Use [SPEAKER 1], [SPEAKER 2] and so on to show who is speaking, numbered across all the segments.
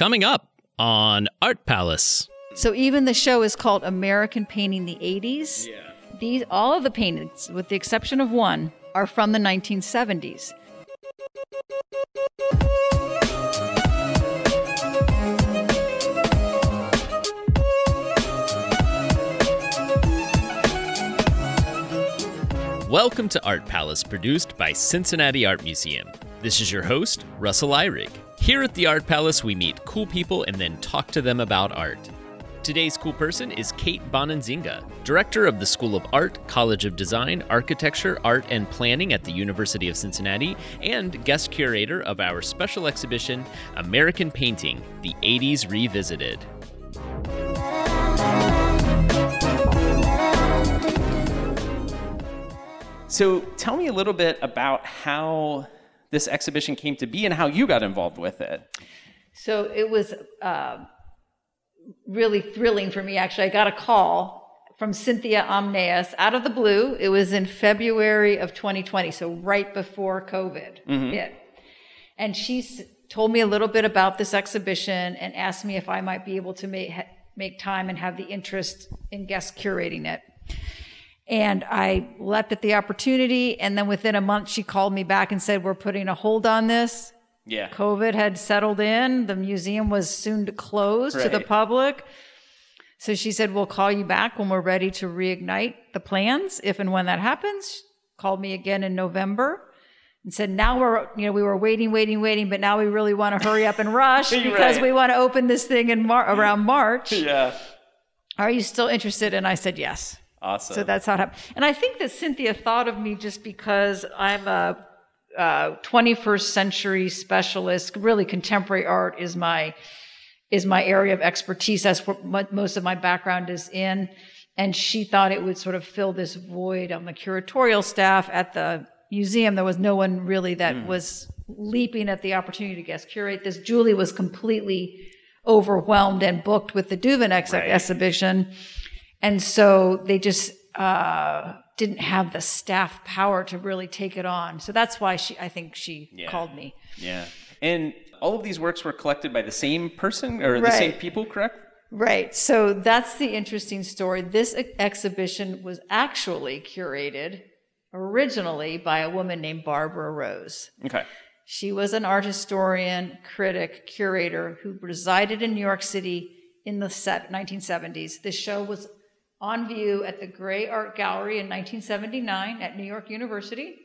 [SPEAKER 1] Coming up on Art Palace.
[SPEAKER 2] So even the show is called American Painting the 80s. Yeah. These all of the paintings, with the exception of one, are from the 1970s.
[SPEAKER 1] Welcome to Art Palace, produced by Cincinnati Art Museum. This is your host, Russell Eyrig. Here at the Art Palace, we meet cool people and then talk to them about art. Today's cool person is Kate Bonansinga, director of the School of Art, College of Design, Architecture, Art, and Planning at the University of Cincinnati, and guest curator of our special exhibition, American Painting The 80s Revisited.
[SPEAKER 3] So, tell me a little bit about how this exhibition came to be and how you got involved with it.
[SPEAKER 2] So, it was. Uh, really thrilling for me, actually. I got a call from Cynthia Amnéus out of the blue. It was in February of 2020, so right before COVID mm-hmm. hit. And she told me a little bit about this exhibition and asked me if I might be able to make, make time and have the interest in guest curating it. And I leapt at the opportunity. And then within a month, she called me back and said, We're putting a hold on this.
[SPEAKER 3] Yeah.
[SPEAKER 2] COVID had settled in. The museum was soon to close right. to the public. So she said, We'll call you back when we're ready to reignite the plans. If and when that happens, called me again in November and said, Now we're, you know, we were waiting, waiting, waiting, but now we really want to hurry up and rush because right. we want to open this thing in Mar- around March.
[SPEAKER 3] yeah.
[SPEAKER 2] Are you still interested? And I said, Yes.
[SPEAKER 3] Awesome.
[SPEAKER 2] So that's how it happened. And I think that Cynthia thought of me just because I'm a uh, 21st century specialist. Really, contemporary art is my is my area of expertise. That's what most of my background is in. And she thought it would sort of fill this void on the curatorial staff at the museum. There was no one really that mm. was leaping at the opportunity to guest curate this. Julie was completely overwhelmed and booked with the Duvin ex- right. exhibition. And so they just uh, didn't have the staff power to really take it on. So that's why she, I think she yeah. called me.
[SPEAKER 3] Yeah. And all of these works were collected by the same person or right. the same people, correct?
[SPEAKER 2] Right. So that's the interesting story. This exhibition was actually curated originally by a woman named Barbara Rose.
[SPEAKER 3] Okay.
[SPEAKER 2] She was an art historian, critic, curator who resided in New York City in the 1970s. This show was on view at the Grey Art Gallery in 1979 at New York University.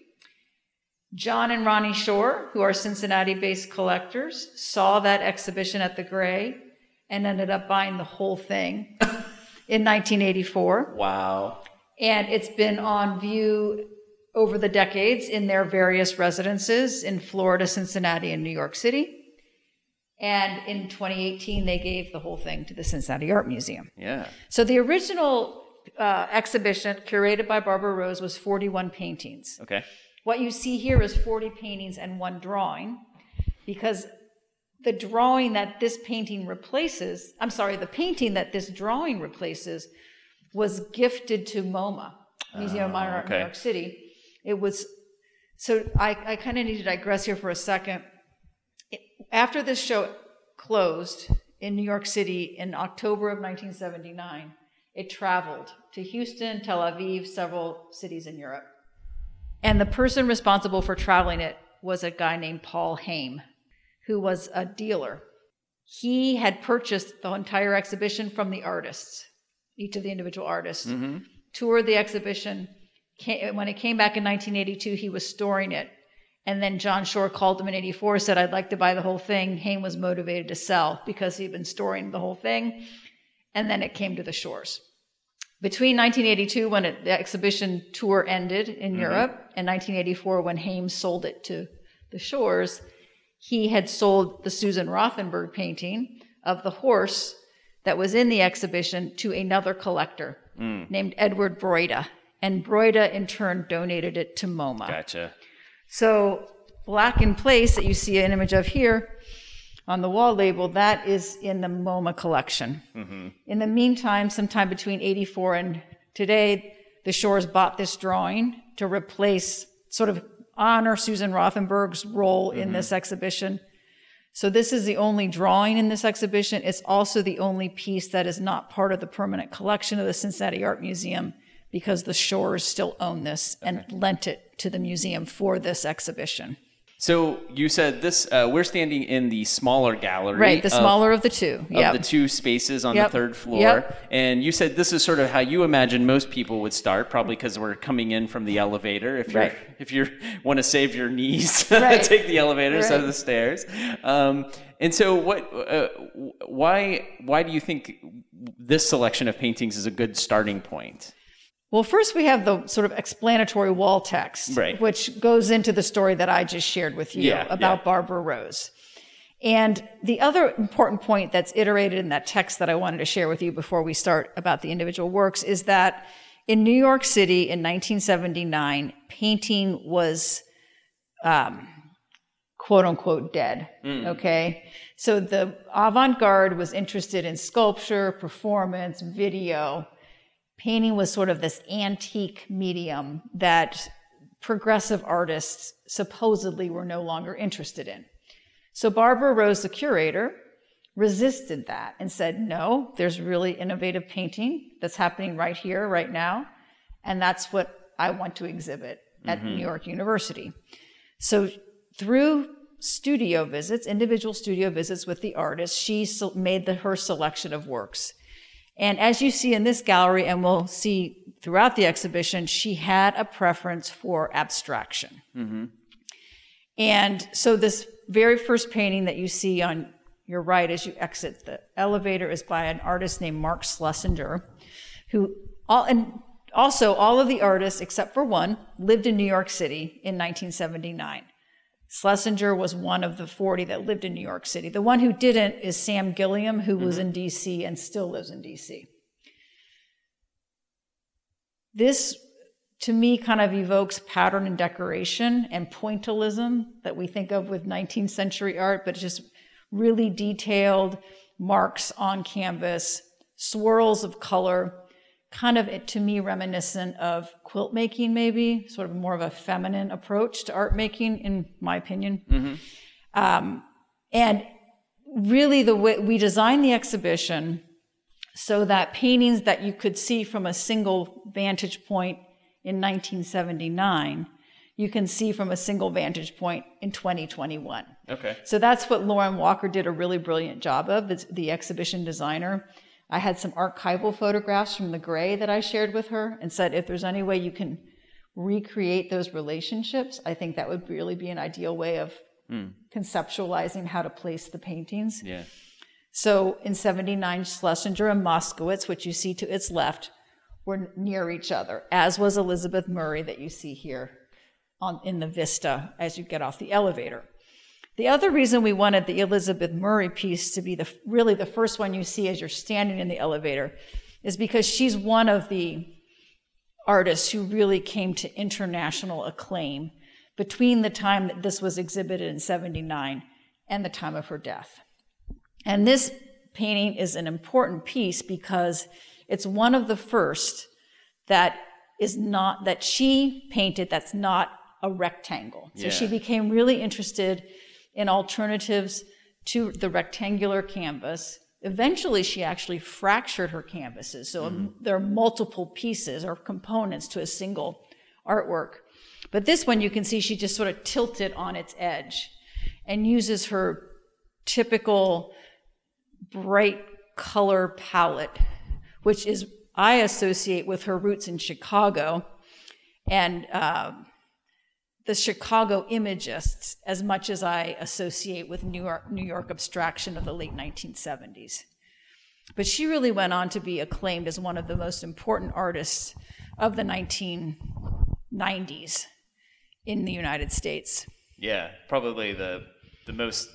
[SPEAKER 2] John and Ronnie Shore, who are Cincinnati based collectors, saw that exhibition at the Grey and ended up buying the whole thing in 1984.
[SPEAKER 3] Wow.
[SPEAKER 2] And it's been on view over the decades in their various residences in Florida, Cincinnati, and New York City. And in 2018, they gave the whole thing to the Cincinnati Art Museum.
[SPEAKER 3] Yeah.
[SPEAKER 2] So the original uh, exhibition, curated by Barbara Rose, was 41 paintings.
[SPEAKER 3] Okay.
[SPEAKER 2] What you see here is 40 paintings and one drawing, because the drawing that this painting replaces, I'm sorry, the painting that this drawing replaces was gifted to MoMA, Museum of Modern Art in New York City. It was, so I, I kind of need to digress here for a second after this show closed in New York City in October of 1979, it traveled to Houston, Tel Aviv, several cities in Europe. And the person responsible for traveling it was a guy named Paul Haim, who was a dealer. He had purchased the entire exhibition from the artists, each of the individual artists, mm-hmm. toured the exhibition. When it came back in 1982, he was storing it and then John Shore called him in 84, said, I'd like to buy the whole thing. Haim was motivated to sell because he'd been storing the whole thing. And then it came to the shores. Between 1982, when it, the exhibition tour ended in mm-hmm. Europe, and 1984, when Haim sold it to the shores, he had sold the Susan Rothenberg painting of the horse that was in the exhibition to another collector mm. named Edward Broida. And Broida, in turn, donated it to MoMA.
[SPEAKER 3] Gotcha.
[SPEAKER 2] So black in place that you see an image of here on the wall label, that is in the MoMA collection. Mm-hmm. In the meantime, sometime between 84 and today, the Shores bought this drawing to replace, sort of honor Susan Rothenberg's role mm-hmm. in this exhibition. So this is the only drawing in this exhibition. It's also the only piece that is not part of the permanent collection of the Cincinnati Art Museum because the Shores still own this and lent it to the museum for this exhibition.
[SPEAKER 3] So you said this. Uh, we're standing in the smaller gallery,
[SPEAKER 2] Right, the smaller of the two.
[SPEAKER 3] of the two spaces on
[SPEAKER 2] Yep.
[SPEAKER 3] the third floor.
[SPEAKER 2] Yep.
[SPEAKER 3] And you said this is sort of how you imagine most people would start, probably because we're coming in from the elevator. If you're
[SPEAKER 2] Right.
[SPEAKER 3] if you want to save your knees,
[SPEAKER 2] Right.
[SPEAKER 3] take the elevator instead of the stairs. Um, and so, what? Uh, why? Why do you think this selection of paintings is a good starting point?
[SPEAKER 2] Well, first we have the sort of explanatory wall text,
[SPEAKER 3] Right.
[SPEAKER 2] which goes into the story that I just shared with you
[SPEAKER 3] Yeah,
[SPEAKER 2] about
[SPEAKER 3] yeah.
[SPEAKER 2] Barbara Rose. And the other important point that's iterated in that text that I wanted to share with you before we start about the individual works is that in New York City in 1979, painting was um, quote unquote dead. Okay. So the avant garde was interested in sculpture, performance, video. Painting was sort of this antique medium that progressive artists supposedly were no longer interested in. So Barbara Rose, the curator, resisted that and said, no, there's really innovative painting that's happening right here, right now. And that's what I want to exhibit at mm-hmm. New York University. So through studio visits, individual studio visits with the artist, she made the, her selection of works. And as you see in this gallery, and we'll see throughout the exhibition, she had a preference for abstraction. Mm-hmm. And so this very first painting that you see on your right as you exit the elevator is by an artist named Mark Schlesinger, who all and also all of the artists except for one lived in New York City in 1979. Schlesinger was one of the 40 that lived in New York City. The one who didn't is Sam Gilliam, who was in mm-hmm. DC and still lives in DC. This, to me, kind of evokes pattern and decoration and pointillism that we think of with 19th century art, but just really detailed marks on canvas, swirls of color, kind of to me reminiscent of quilt making, maybe sort of more of a feminine approach to art making, in my opinion. Um, and really, the way we designed the exhibition so that paintings that you could see from a single vantage point in 1979, you can see from a single vantage point in 2021.
[SPEAKER 3] Okay.
[SPEAKER 2] So that's what Lauren Walker did a really brilliant job of, the, the exhibition designer. I had some archival photographs from the Grey that I shared with her and said, if there's any way you can recreate those relationships, I think that would really be an ideal way of hmm. conceptualizing how to place the paintings.
[SPEAKER 3] Yeah.
[SPEAKER 2] So in 79, Schlesinger and Moskowitz, which you see to its left, were near each other, as was Elizabeth Murray that you see here on, in the vista as you get off the elevator. The other reason we wanted the Elizabeth Murray piece to be the really the first one you see as you're standing in the elevator is because she's one of the artists who really came to international acclaim between the time that this was exhibited in 79 and the time of her death. And this painting is an important piece because it's one of the first that is not that she painted that's not a rectangle. So she became really interested in alternatives to the rectangular canvas. Eventually, she actually fractured her canvases. So there are multiple pieces or components to a single artwork. But this one, you can see she just sort of tilted on its edge and uses her typical bright color palette, which is I associate with her roots in Chicago and uh, the Chicago imagists as much as I associate with New York, New York abstraction of the late 1970s. But she really went on to be acclaimed as one of the most important artists of the 1990s in the United States.
[SPEAKER 3] Yeah, probably the the most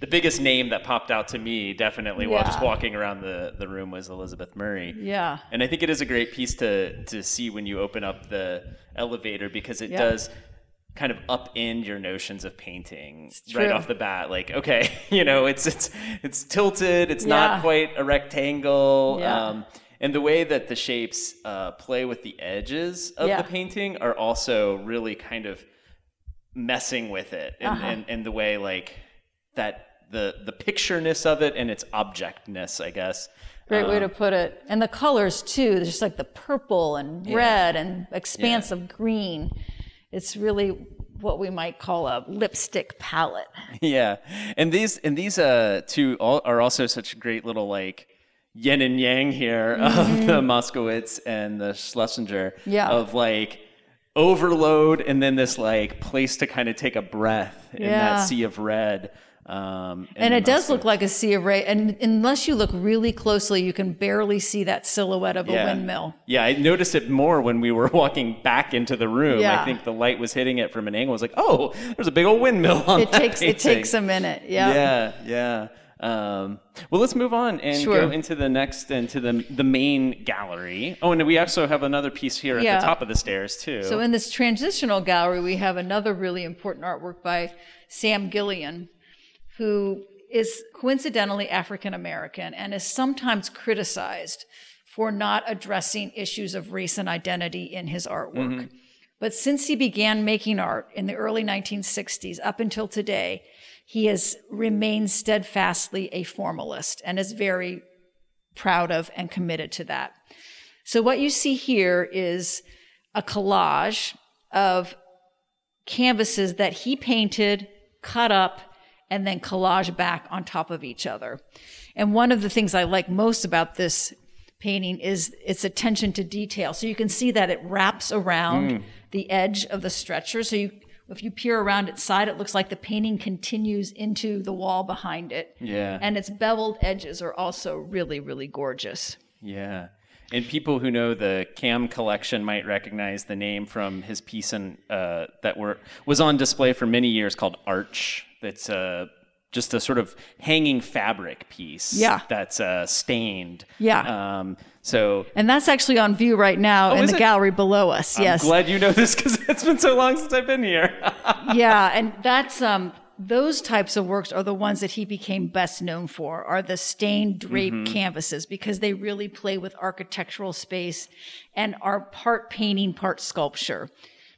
[SPEAKER 3] the biggest name that popped out to me definitely while just walking around the, the room was Elizabeth Murray.
[SPEAKER 2] Yeah.
[SPEAKER 3] And I think it is a great piece to to see when you open up the elevator because it
[SPEAKER 2] Yeah.
[SPEAKER 3] does kind of upend your notions of painting right off the bat. Like, okay, you know, it's it's it's tilted, it's
[SPEAKER 2] Yeah.
[SPEAKER 3] not quite a rectangle.
[SPEAKER 2] Yeah.
[SPEAKER 3] Um, and the way that the shapes uh, play with the edges of
[SPEAKER 2] Yeah.
[SPEAKER 3] the painting are also really kind of messing with it and,
[SPEAKER 2] Uh-huh.
[SPEAKER 3] and, and the way like that the the pictureness of it and its objectness, I guess.
[SPEAKER 2] Great way
[SPEAKER 3] Um,
[SPEAKER 2] to put it. And the colors too, there's just like the purple and red and expanse of green. It's really what we might call a lipstick palette.
[SPEAKER 3] yeah, and these and these uh two all, are also such great little like yin and yang here of the Moskowitz and the Schlesinger.
[SPEAKER 2] Mm-hmm. Yeah.
[SPEAKER 3] of like overload and then this like place to kind of take a breath in
[SPEAKER 2] Yeah.
[SPEAKER 3] that sea of red. Um,
[SPEAKER 2] And it does look like a sea of ray. And unless you look really closely, you can barely see that silhouette of a windmill.
[SPEAKER 3] Yeah, I noticed it more when we were walking back into the room.
[SPEAKER 2] Yeah.
[SPEAKER 3] I think the light was hitting it from an angle. I was like, oh, there's a big old windmill on
[SPEAKER 2] It takes it takes a minute. Yeah.
[SPEAKER 3] Yeah, yeah. Um, well, let's move on and
[SPEAKER 2] Sure.
[SPEAKER 3] go into the next, into the the main gallery. Oh, and we also have another piece here at the top of the stairs too.
[SPEAKER 2] So in this transitional gallery, we have another really important artwork by Sam Gilliam, who is coincidentally African American and is sometimes criticized for not addressing issues of race and identity in his artwork. Mm-hmm. But since he began making art in the early 1960s up until today, he has remained steadfastly a formalist and is very proud of and committed to that. So what you see here is a collage of canvases that he painted, cut up, and then collage back on top of each other. And one of the things I like most about this painting is its attention to detail. So you can see that it wraps around the edge of the stretcher. So you, if you peer around its side, it looks like the painting continues into the wall behind it.
[SPEAKER 3] yeah,
[SPEAKER 2] And its beveled edges are also really, really gorgeous.
[SPEAKER 3] yeah. And people who know the CAM collection might recognize the name from his piece in, uh, that were was on display for many years called Arch. That's uh, just a sort of hanging fabric piece.
[SPEAKER 2] Yeah.
[SPEAKER 3] That's uh, stained.
[SPEAKER 2] Yeah.
[SPEAKER 3] Um, so
[SPEAKER 2] And that's actually on view right now in
[SPEAKER 3] Oh, is
[SPEAKER 2] the
[SPEAKER 3] it?
[SPEAKER 2] gallery below us. yes.
[SPEAKER 3] I'm glad you know this because it's been so long since I've been here.
[SPEAKER 2] yeah, and that's um those types of works are the ones that he became best known for are the stained draped canvases because they really play with architectural space and are part painting part sculpture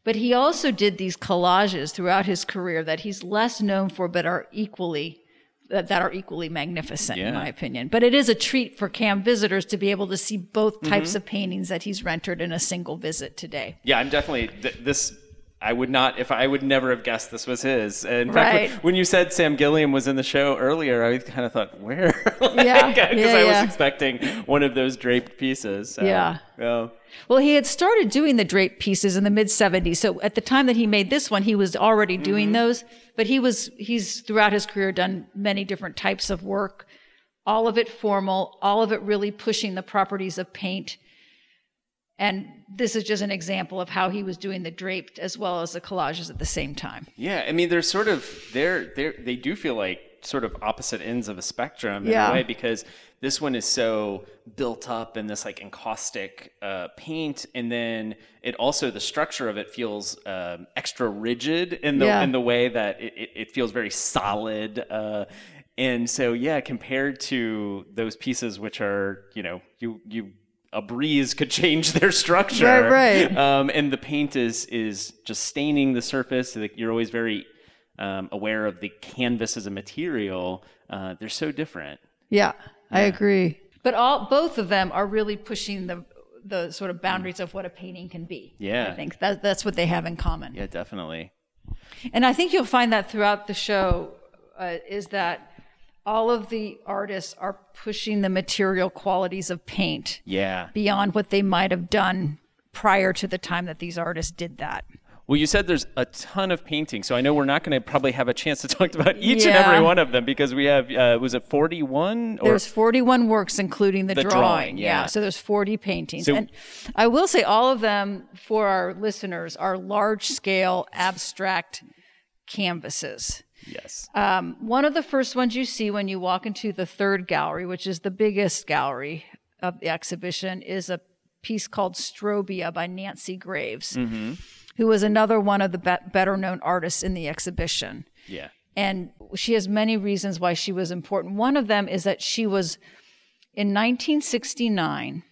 [SPEAKER 2] but he also did these collages throughout his career that he's less known for but are equally that, that are equally magnificent
[SPEAKER 3] Yeah.
[SPEAKER 2] in my opinion but it is a treat for CAM visitors to be able to see both types mm-hmm. of paintings that he's rendered in a single visit today
[SPEAKER 3] Yeah, I'm definitely th- this. I would not, if I would never have guessed this was his. In fact, when-
[SPEAKER 2] Right.
[SPEAKER 3] when you said Sam Gilliam was in the show earlier, I kind of thought, where?
[SPEAKER 2] Yeah,
[SPEAKER 3] because
[SPEAKER 2] yeah,
[SPEAKER 3] I was expecting one of those draped pieces. so,
[SPEAKER 2] Yeah.
[SPEAKER 3] yeah.
[SPEAKER 2] Well, he had started doing the drape pieces in the mid 70s. So at the time that he made this one, he was already doing mm-hmm. those, but he was, he's throughout his career done many different types of work, all of it formal, all of it really pushing the properties of paint. And this is just an example of how he was doing the draped as well as the collages at the same time.
[SPEAKER 3] Yeah, I mean, they're sort of they're they they do feel like sort of opposite ends of a spectrum in
[SPEAKER 2] Yeah.
[SPEAKER 3] a way because this one is so built up in this like encaustic uh, paint, and then it also the structure of it feels um, extra rigid in the
[SPEAKER 2] Yeah.
[SPEAKER 3] in the way that it, it, it feels very solid. Uh, and so, yeah, compared to those pieces, which are you know you you a breeze could change their structure,
[SPEAKER 2] Right, right.
[SPEAKER 3] um, and the paint is is just staining the surface. You're always very um, aware of the canvas as a material. Uh, they're so different.
[SPEAKER 2] Yeah, I agree. But all both of them are really pushing the the sort of boundaries of what a painting can be.
[SPEAKER 3] Yeah.
[SPEAKER 2] I think that that's what they have in common.
[SPEAKER 3] Yeah, definitely.
[SPEAKER 2] And I think you'll find that throughout the show uh, is that all of the artists are pushing the material qualities of paint
[SPEAKER 3] Yeah.
[SPEAKER 2] beyond what they might have done prior to the time that these artists did that.
[SPEAKER 3] Well, you said there's a ton of paintings, so I know we're not going to probably have a chance to talk about each and every one of them because we have uh, was it 41 or
[SPEAKER 2] There's 41 works, including the,
[SPEAKER 3] The
[SPEAKER 2] drawing.
[SPEAKER 3] drawing, yeah.
[SPEAKER 2] So there's 40 paintings.
[SPEAKER 3] So-
[SPEAKER 2] and I will say all of them for our listeners are large scale abstract canvases.
[SPEAKER 3] yes.
[SPEAKER 2] Um, one of the first ones you see when you walk into the third gallery, which is the biggest gallery of the exhibition, is a piece called Strobia by Nancy Graves, mm-hmm. who was another one of the be- better known artists in the exhibition.
[SPEAKER 3] yeah.
[SPEAKER 2] And she has many reasons why she was important. One of them is that she was in 1969,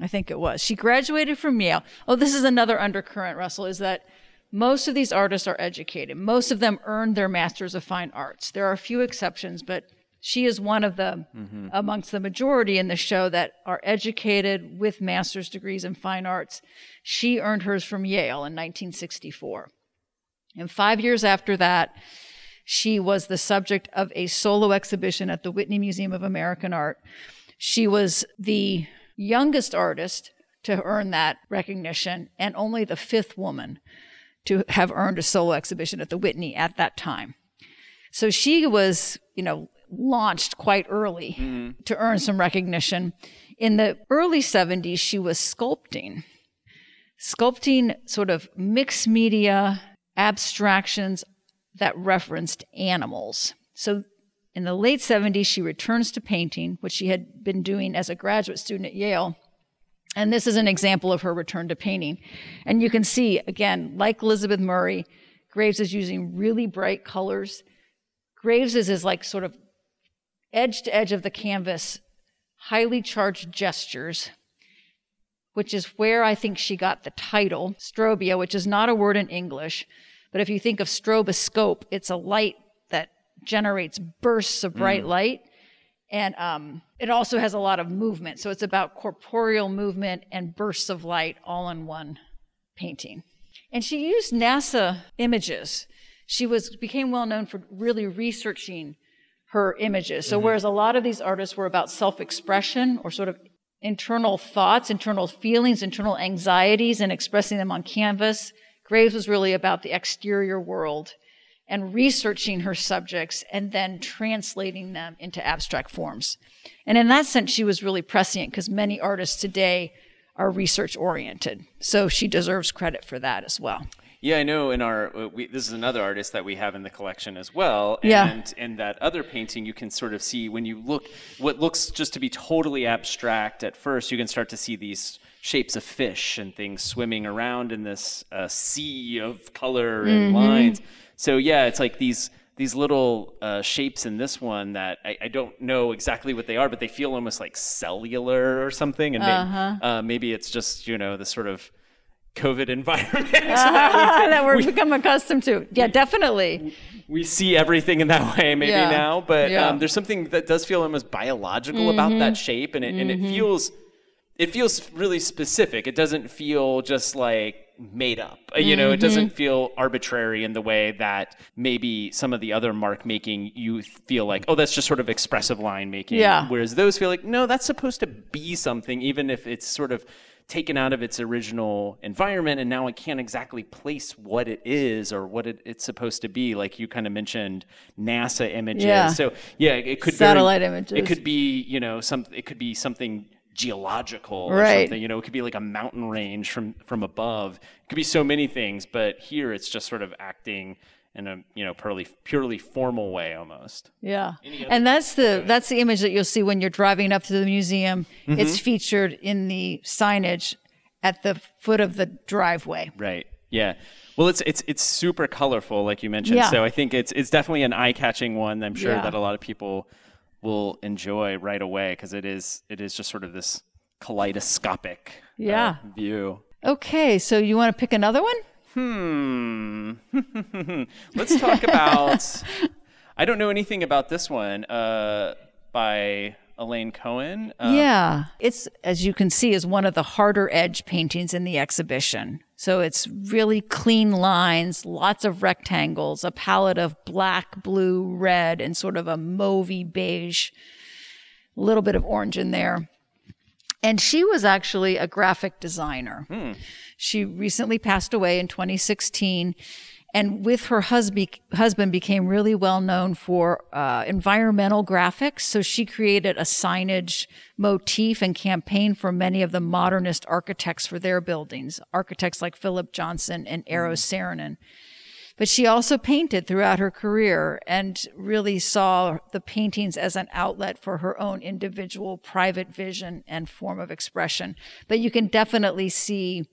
[SPEAKER 2] I think it was, she graduated from Yale. Oh, this is another undercurrent, Russell, is that most of these artists are educated. Most of them earned their Masters of Fine Arts. There are a few exceptions, but she is one of the mm-hmm. amongst the majority in the show that are educated with master's degrees in fine arts. She earned hers from Yale in 1964. And five years after that, she was the subject of a solo exhibition at the Whitney Museum of American Art. She was the youngest artist to earn that recognition and only the fifth woman to have earned a solo exhibition at the Whitney at that time. So she was, you know, launched quite early mm-hmm. to earn some recognition. In the early 70s, she was sculpting, sculpting sort of mixed media abstractions that referenced animals. So in the late 70s, she returns to painting, which she had been doing as a graduate student at Yale. And this is an example of her return to painting. And you can see, again, like Elizabeth Murray, Graves is using really bright colors. Graves is, is like sort of edge to edge of the canvas, highly charged gestures, which is where I think she got the title, strobia, which is not a word in English. But if you think of stroboscope, it's a light that generates bursts of bright mm. light. And um, it also has a lot of movement. So it's about corporeal movement and bursts of light all in one painting. And she used NASA images. She was became well known for really researching her images. So mm-hmm. whereas a lot of these artists were about self-expression or sort of internal thoughts, internal feelings, internal anxieties and expressing them on canvas, Graves was really about the exterior world and researching her subjects and then translating them into abstract forms. And in that sense, she was really prescient because many artists today are research oriented. So she deserves credit for that as well.
[SPEAKER 3] Yeah, I know. In our, uh, we, this is another artist that we have in the collection as well. And
[SPEAKER 2] yeah.
[SPEAKER 3] in that other painting, you can sort of see when you look, what looks just to be totally abstract at first, you can start to see these shapes of fish and things swimming around in this uh, sea of color and mm-hmm. lines. So yeah, it's like these these little uh, shapes in this one that I, I, don't know exactly what they are, but they feel almost like cellular or something. And uh-huh. maybe, uh, maybe it's just you know the sort of COVID environment uh,
[SPEAKER 2] that, we, are become accustomed to. Yeah, definitely.
[SPEAKER 3] We see everything in that way maybe yeah. now, but yeah. um, there's something that does feel almost biological mm-hmm. about that shape, and it mm-hmm. and it mm-hmm. feels it feels really specific. It doesn't feel just like made up. You know, mm-hmm. it doesn't feel arbitrary in the way that maybe some of the other mark making you feel like, oh, that's just sort of expressive line making.
[SPEAKER 2] Yeah.
[SPEAKER 3] Whereas those feel like, no, that's supposed to be something, even if it's sort of taken out of its original environment and now it can't exactly place what it is or what it, it's supposed to be like you kind of mentioned nasa images
[SPEAKER 2] yeah.
[SPEAKER 3] so yeah it could be
[SPEAKER 2] satellite very, images
[SPEAKER 3] it could be you know some it could be something geological or right. something you know it could be like a mountain range from from above it could be so many things but here it's just sort of acting in a you know purely purely formal way almost.
[SPEAKER 2] Yeah, and that's the that's the image that you'll see when you're driving up to the museum. Mm-hmm. It's featured in the signage at the foot of the driveway.
[SPEAKER 3] Right. Yeah. Well, it's it's it's super colorful, like you mentioned. Yeah. So I think it's it's definitely an eye catching one. I'm sure yeah. that a lot of people will enjoy right away because it is it is just sort of this kaleidoscopic uh,
[SPEAKER 2] yeah.
[SPEAKER 3] Uh, view.
[SPEAKER 2] Okay, so you want to pick another one?
[SPEAKER 3] Hmm. Let's talk about. I don't know anything about this one uh, by Elaine Cohen.
[SPEAKER 2] Uh, yeah, it's as you can see is one of the harder edge paintings in the exhibition. So it's really clean lines, lots of rectangles, a palette of black, blue, red, and sort of a mauvey beige, a little bit of orange in there. And she was actually a graphic designer. Hmm. She recently passed away in 2016 and with her husband, husband became really well known for uh, environmental graphics. So she created a signage motif and campaign for many of the modernist architects for their buildings, architects like Philip Johnson and Eero mm. Saarinen. But she also painted throughout her career and really saw the paintings as an outlet for her own individual private vision and form of expression. But you can definitely see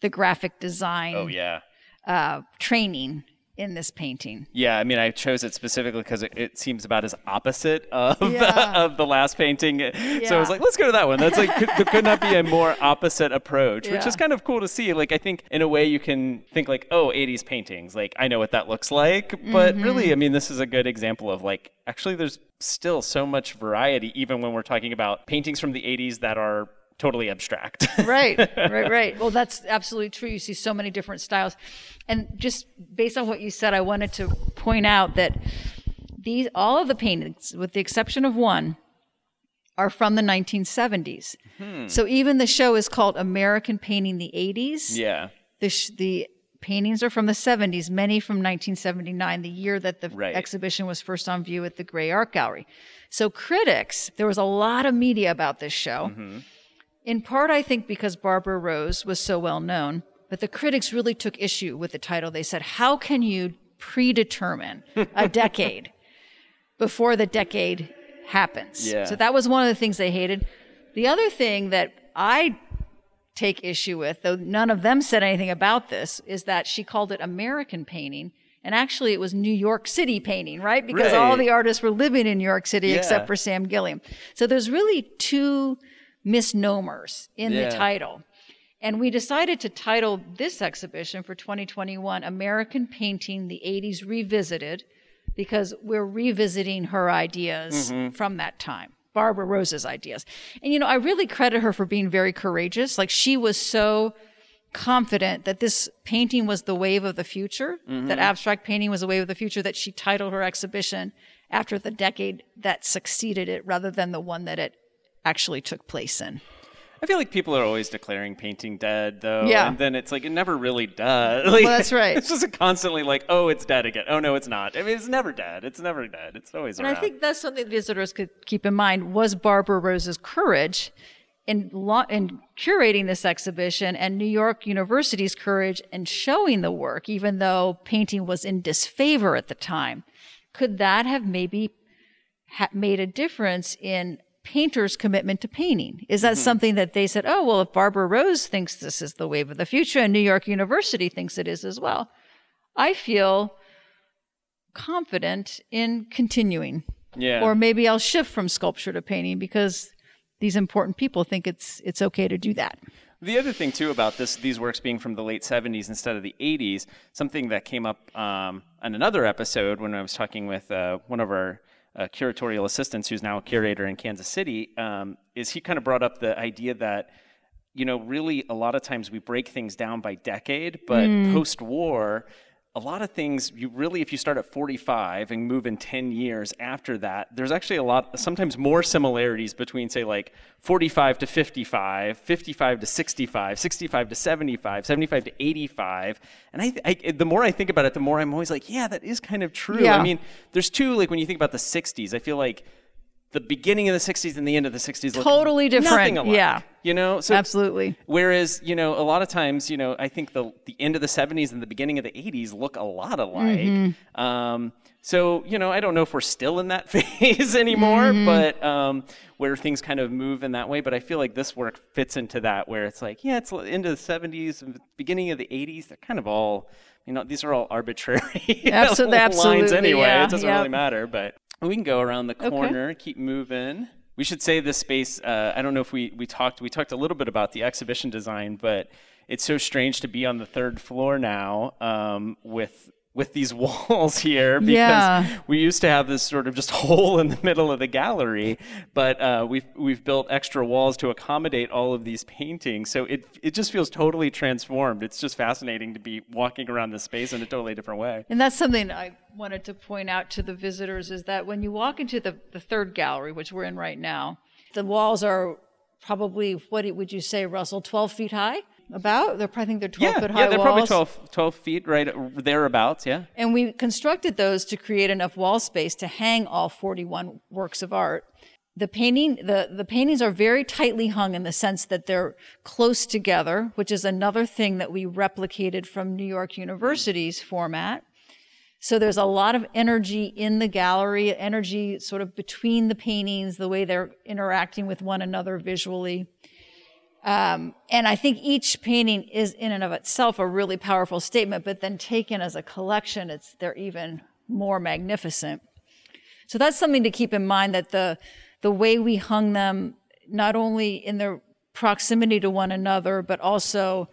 [SPEAKER 2] the graphic design.
[SPEAKER 3] Oh yeah.
[SPEAKER 2] Uh, training in this painting.
[SPEAKER 3] Yeah, I mean, I chose it specifically because it, it seems about as opposite of
[SPEAKER 2] Yeah.
[SPEAKER 3] of the last painting. So I was like, let's go to that one. That's like could, there could not be a more opposite approach, which is kind of cool to see. Like, I think in a way you can think like, oh, '80s paintings. Like, I know what that looks like, but
[SPEAKER 2] Mm-hmm.
[SPEAKER 3] really, I mean, this is a good example of like actually there's still so much variety, even when we're talking about paintings from the '80s that are totally abstract.
[SPEAKER 2] right, right, right. Well, that's absolutely true. You see so many different styles. And just based on what you said, I wanted to point out that these all of the paintings, with the exception of one, are from the 1970s. Hmm. So even the show is called American Painting the 80s.
[SPEAKER 3] yeah.
[SPEAKER 2] The, sh- the paintings are from the 70s, many from 1979, the year that the
[SPEAKER 3] Right.
[SPEAKER 2] exhibition was first on view at the Grey Art Gallery. So critics, there was a lot of media about this show. Mm-hmm. In part, I think because Barbara Rose was so well known, but the critics really took issue with the title. They said, How can you predetermine a decade before the decade happens?
[SPEAKER 3] Yeah.
[SPEAKER 2] So that was one of the things they hated. The other thing that I take issue with, though none of them said anything about this, is that she called it American painting. And actually, it was New York City painting, right? Because all the artists were living in New York City
[SPEAKER 3] Yeah.
[SPEAKER 2] except for Sam Gilliam. So there's really two misnomers in
[SPEAKER 3] Yeah.
[SPEAKER 2] the title. And we decided to title this exhibition for 2021 American Painting the 80s Revisited because we're revisiting her ideas mm-hmm. from that time, Barbara Rose's ideas. And, you know, I really credit her for being very courageous. Like, she was so confident that this painting was the wave of the future, mm-hmm. that abstract painting was the wave of the future, that she titled her exhibition after the decade that succeeded it rather than the one that it actually took place in.
[SPEAKER 3] I feel like people are always declaring painting dead, though.
[SPEAKER 2] Yeah.
[SPEAKER 3] And then it's like, it never really does. Like,
[SPEAKER 2] Well, that's right.
[SPEAKER 3] It's just constantly like, oh, it's dead again. Oh, no, it's not. I mean, it's never dead. It's never dead. It's always
[SPEAKER 2] And
[SPEAKER 3] around.
[SPEAKER 2] I think that's something visitors could keep in mind was Barbara Rose's courage in, lo- in curating this exhibition and New York University's courage in showing the work, even though painting was in disfavor at the time. Could that have maybe ha- made a difference in painters' commitment to painting? Is that something that they said, oh, well, if Barbara Rose thinks this is the wave of the future and New York University thinks it is as well? I feel confident in continuing
[SPEAKER 3] yeah.
[SPEAKER 2] or maybe I'll shift from sculpture to painting because these important people think it's it's okay to do that.
[SPEAKER 3] The other thing too about this, these works being from the late '70s instead of the '80s, something that came up um, on another episode when I was talking with uh, one of our uh, curatorial assistants, who's now a curator in Kansas City, um, is he kind of brought up the idea that you know really a lot of times we break things down by decade, but post-war. A lot of things, you really, if you start at 45 and move in 10 years after that, there's actually a lot, sometimes more similarities between, say, like 45 to 55, 55 to 65, 65 to 75, 75 to 85. And I, I, the more I think about it, the more I'm always like, yeah, that is kind of true.
[SPEAKER 2] Yeah.
[SPEAKER 3] I mean, there's two, like when you think about the 60s, I feel like the beginning of the 60s and the end of the 60s look
[SPEAKER 2] Totally different,
[SPEAKER 3] nothing alike,
[SPEAKER 2] yeah.
[SPEAKER 3] You know? So
[SPEAKER 2] Absolutely.
[SPEAKER 3] Whereas, you know, a lot of times, you know, I think the the end of the 70s and the beginning of the 80s look a lot alike.
[SPEAKER 2] Mm-hmm.
[SPEAKER 3] Um, so, you know, I don't know if we're still in that phase anymore,
[SPEAKER 2] Mm-hmm.
[SPEAKER 3] but um, where things kind of move in that way. But I feel like this work fits into that, where it's like, yeah, it's into the 70s, and beginning of the 80s. They're kind of all, you know, these are all arbitrary
[SPEAKER 2] Absol-
[SPEAKER 3] lines
[SPEAKER 2] absolutely,
[SPEAKER 3] anyway.
[SPEAKER 2] yeah,
[SPEAKER 3] it doesn't
[SPEAKER 2] yeah.
[SPEAKER 3] really matter, but we can go around the corner, keep moving. We should say this space. Uh, I don't know if we we talked. We talked a little bit about the exhibition design, but it's so strange to be on the third floor now um, with with these walls here because
[SPEAKER 2] Yeah.
[SPEAKER 3] we used to have this sort of just hole in the middle of the gallery, but uh, we've we've built extra walls to accommodate all of these paintings. So it it just feels totally transformed. It's just fascinating to be walking around this space in a totally different way.
[SPEAKER 2] And that's something I wanted to point out to the visitors is that when you walk into the, the third gallery, which we're in right now, the walls are probably, what would you say, Russell, 12 feet high? About? They're, I think they're 12
[SPEAKER 3] Yeah,
[SPEAKER 2] foot high
[SPEAKER 3] yeah, they're probably 12, 12 feet right thereabouts. Yeah.
[SPEAKER 2] And we constructed those to create enough wall space to hang all 41 works of art. The painting, the, the paintings are very tightly hung in the sense that they're close together, which is another thing that we replicated from New York University's format. So there's a lot of energy in the gallery, energy sort of between the paintings, the way they're interacting with one another visually. Um, and I think each painting is in and of itself a really powerful statement, but then taken as a collection, it's they're even more magnificent. So that's something to keep in mind that the the way we hung them, not only in their proximity to one another, but also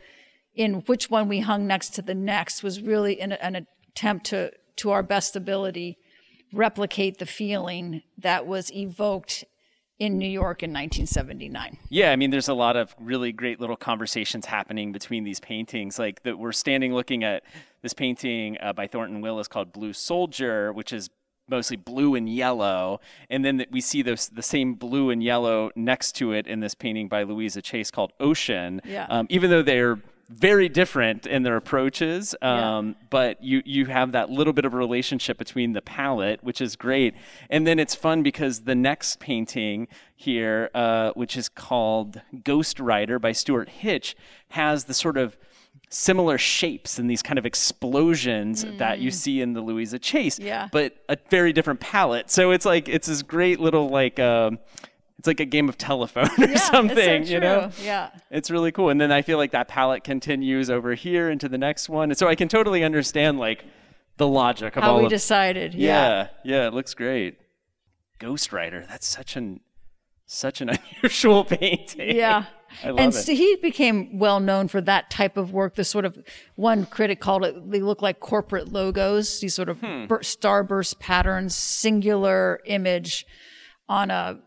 [SPEAKER 2] in which one we hung next to the next, was really an, an attempt to to our best ability replicate the feeling that was evoked in New York in 1979.
[SPEAKER 3] Yeah, I mean, there's a lot of really great little conversations happening between these paintings. Like that, we're standing looking at this painting uh, by Thornton Willis called Blue Soldier, which is mostly blue and yellow, and then that we see those the same blue and yellow next to it in this painting by Louisa Chase called Ocean.
[SPEAKER 2] Yeah.
[SPEAKER 3] Um, even though they're very different in their approaches, um,
[SPEAKER 2] Yeah.
[SPEAKER 3] but you you have that little bit of a relationship between the palette, which is great. And then it's fun because the next painting here, uh, which is called Ghost Rider by Stewart Hitch, has the sort of similar shapes and these kind of explosions that you see in the Louisa Chase,
[SPEAKER 2] Mm. Yeah.
[SPEAKER 3] but a very different palette. So it's like it's this great little like. Um, it's like a game of telephone or
[SPEAKER 2] Yeah,
[SPEAKER 3] something,
[SPEAKER 2] so
[SPEAKER 3] you know?
[SPEAKER 2] Yeah.
[SPEAKER 3] It's really cool. And then I feel like that palette continues over here into the next one. And so I can totally understand like the logic of all.
[SPEAKER 2] How
[SPEAKER 3] all
[SPEAKER 2] we
[SPEAKER 3] of
[SPEAKER 2] decided. Yeah.
[SPEAKER 3] yeah, yeah, it looks great. Ghost Rider, that's such an such an unusual painting.
[SPEAKER 2] Yeah.
[SPEAKER 3] I love
[SPEAKER 2] and
[SPEAKER 3] it.
[SPEAKER 2] so he became well known for that type of work. The sort of one critic called it, they look like corporate logos, these sort of
[SPEAKER 3] Hmm.
[SPEAKER 2] bur- starburst patterns, singular image on a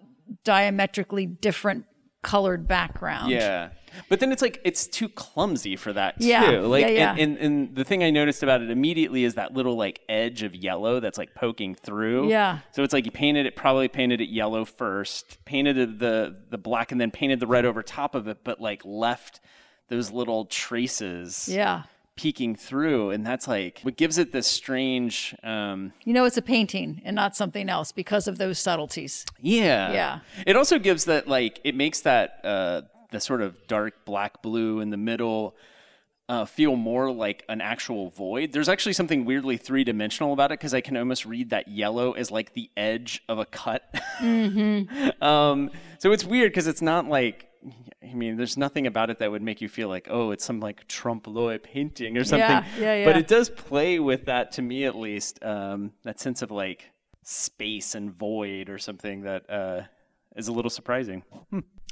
[SPEAKER 2] diametrically different colored background.
[SPEAKER 3] Yeah. But then it's like it's too clumsy for that too.
[SPEAKER 2] Yeah,
[SPEAKER 3] Like
[SPEAKER 2] yeah, yeah.
[SPEAKER 3] And, and and the thing I noticed about it immediately is that little like edge of yellow that's like poking through.
[SPEAKER 2] Yeah.
[SPEAKER 3] So it's like you painted it probably painted it yellow first, painted the the black and then painted the red over top of it, but like left those little traces
[SPEAKER 2] Yeah.
[SPEAKER 3] Peeking through and that's like what gives it this strange um
[SPEAKER 2] You know, it's a painting and not something else because of those subtleties.
[SPEAKER 3] Yeah.
[SPEAKER 2] Yeah.
[SPEAKER 3] It also gives that like it makes that uh the sort of dark black blue in the middle uh, feel more like an actual void. There's actually something weirdly three dimensional about it because I can almost read that yellow as like the edge of a cut. um, so it's weird because it's not like. I mean, there's nothing about it that would make you feel like, oh, it's some like trompe l'oeil painting or something.
[SPEAKER 2] Yeah, yeah, yeah.
[SPEAKER 3] But it does play with that, to me at least, um, that sense of like space and void or something that uh, is a little surprising.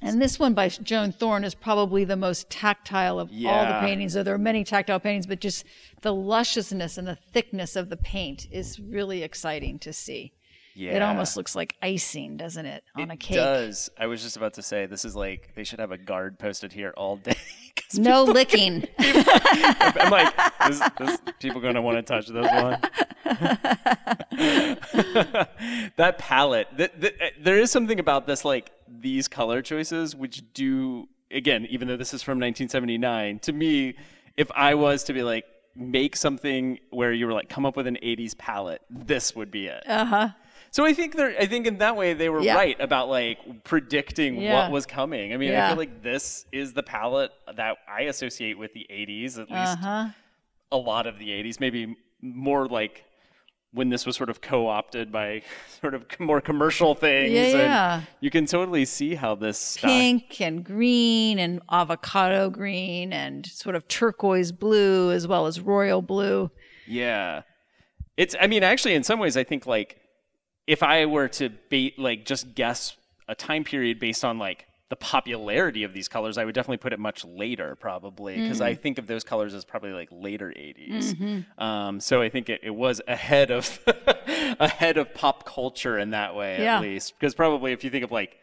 [SPEAKER 2] And this one by Joan Thorne is probably the most tactile of all the
[SPEAKER 3] Yeah.
[SPEAKER 2] paintings. Though there are many tactile paintings, but just the lusciousness and the thickness of the paint is really exciting to see.
[SPEAKER 3] Yeah.
[SPEAKER 2] It almost looks like icing, doesn't it, on a cake?
[SPEAKER 3] It does. I was just about to say this is like they should have a guard posted here all day.
[SPEAKER 2] No licking.
[SPEAKER 3] I'm like, this, this, people going to want to touch this one. that palette, th- th- uh, there is something about this, like these color choices, which do again, even though this is from 1979, to me, if I was to be like make something where you were like come up with an 80s palette, this would be it.
[SPEAKER 2] Uh huh.
[SPEAKER 3] So I think they're I think in that way they were
[SPEAKER 2] Yeah.
[SPEAKER 3] right about like predicting
[SPEAKER 2] Yeah.
[SPEAKER 3] what was coming. I mean, I feel like this is the palette that I associate with the 80s, at least
[SPEAKER 2] Uh huh.
[SPEAKER 3] a lot of the 80s, maybe more like when this was sort of co-opted by sort of more commercial things.
[SPEAKER 2] Yeah, yeah.
[SPEAKER 3] You can totally see how this
[SPEAKER 2] Pink and green and avocado green and sort of turquoise blue as well as royal blue.
[SPEAKER 3] Yeah. It's I mean actually in some ways I think like if I were to bait like just guess a time period based on like the popularity of these colors, I would definitely put it much later probably because
[SPEAKER 2] Mm.
[SPEAKER 3] I think of those colors as probably like later 80s. Um, so I think it, it was ahead of ahead of pop culture in that way
[SPEAKER 2] Yeah.
[SPEAKER 3] at least because probably if you think of like